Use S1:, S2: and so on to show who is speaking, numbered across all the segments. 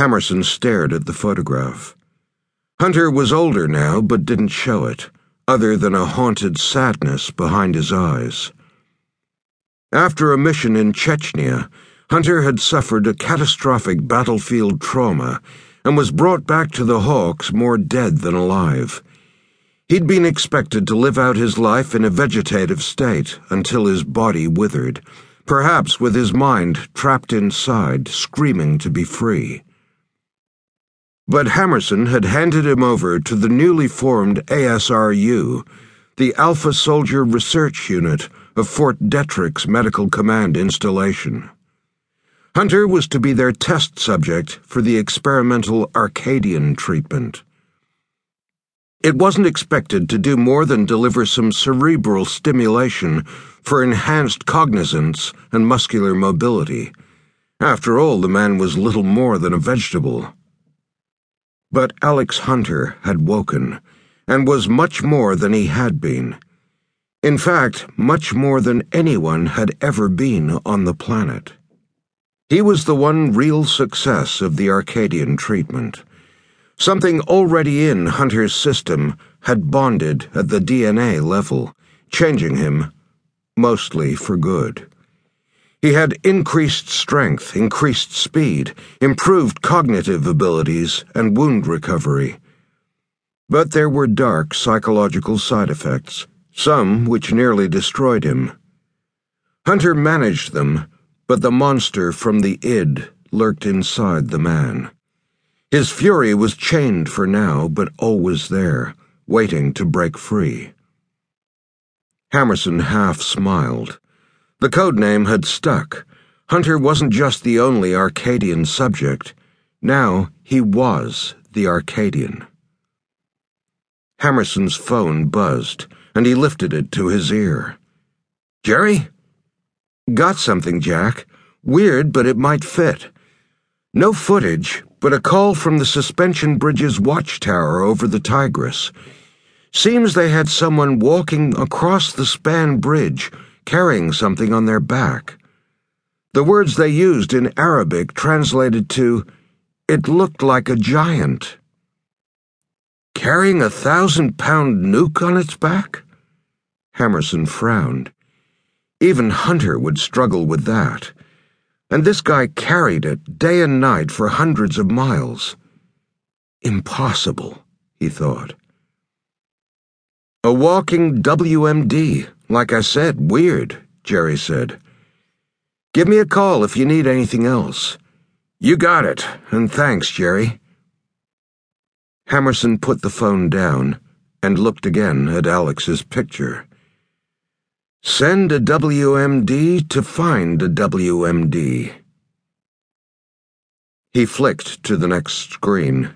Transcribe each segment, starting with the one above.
S1: Hammerson stared at the photograph. Hunter was older now, but didn't show it, other than a haunted sadness behind his eyes. After a mission in Chechnya, Hunter had suffered a catastrophic battlefield trauma and was brought back to the HAWCs more dead than alive. He'd been expected to live out his life in a vegetative state until his body withered, perhaps with his mind trapped inside, screaming to be free. But Hammerson had handed him over to the newly formed ASRU, the Alpha Soldier Research Unit of Fort Detrick's Medical Command installation. Hunter was to be their test subject for the experimental Arcadian treatment. It wasn't expected to do more than deliver some cerebral stimulation for enhanced cognizance and muscular mobility. After all, the man was little more than a vegetable. But Alex Hunter had woken, and was much more than he had been. In fact, much more than anyone had ever been on the planet. He was the one real success of the Arcadian treatment. Something already in Hunter's system had bonded at the DNA level, changing him, mostly for good. He had increased strength, increased speed, improved cognitive abilities, and wound recovery. But there were dark psychological side effects, some which nearly destroyed him. Hunter managed them, but the monster from the id lurked inside the man. His fury was chained for now, but always there, waiting to break free. Hammerson half smiled. The code name had stuck. Hunter wasn't just the only Arcadian subject. Now he was the Arcadian. Hammerson's phone buzzed, and he lifted it to his ear. Jerry? Got something, Jack. Weird, but it might fit. No footage, but a call from the suspension bridge's watchtower over the Tigris. Seems they had someone walking across the span bridge, carrying something on their back. The words they used in Arabic translated to, it looked like a giant. Carrying a thousand pound nuke on its back? Hammerson frowned. Even Hunter would struggle with that. And this guy carried it day and night for hundreds of miles. Impossible, he thought. A walking WMD, like I said, weird, Jerry said. Give me a call if you need anything else. You got it, and thanks, Jerry. Hammerson put the phone down and looked again at Alex's picture. Send a WMD to find a WMD. He flicked to the next screen.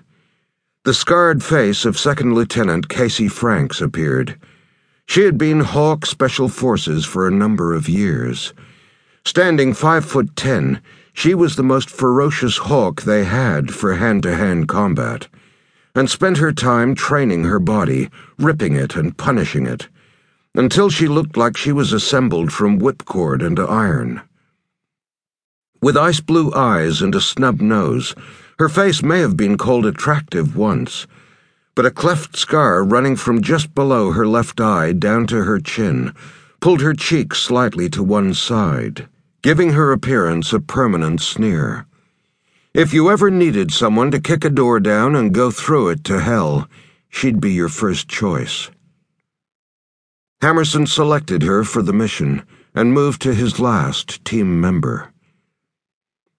S1: The scarred face of Second Lieutenant Casey Franks appeared. She had been HAWC Special Forces for a number of years. Standing five foot ten, she was the most ferocious HAWC they had for hand to hand combat, and spent her time training her body, ripping it and punishing it until she looked like she was assembled from whipcord and iron. With ice blue eyes and a snub nose, her face may have been called attractive once, but a cleft scar running from just below her left eye down to her chin pulled her cheek slightly to one side, giving her appearance a permanent sneer. If you ever needed someone to kick a door down and go through it to hell, she'd be your first choice. Hammerson selected her for the mission and moved to his last team member.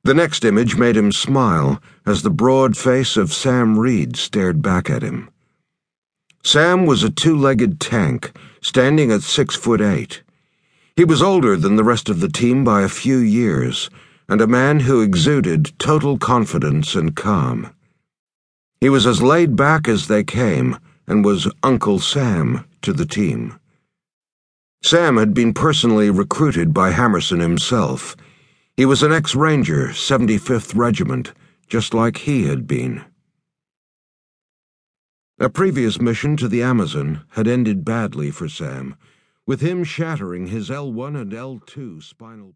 S1: The next image made him smile as the broad face of Sam Reed stared back at him. Sam was a two legged tank, standing at six foot eight. He was older than the rest of the team by a few years, and a man who exuded total confidence and calm. He was as laid back as they came, and was Uncle Sam to the team. Sam had been personally recruited by Hammerson himself. He was an ex Ranger, 75th Regiment, just like he had been. A previous mission to the Amazon had ended badly for Sam, with him shattering his L1 and L2 spinal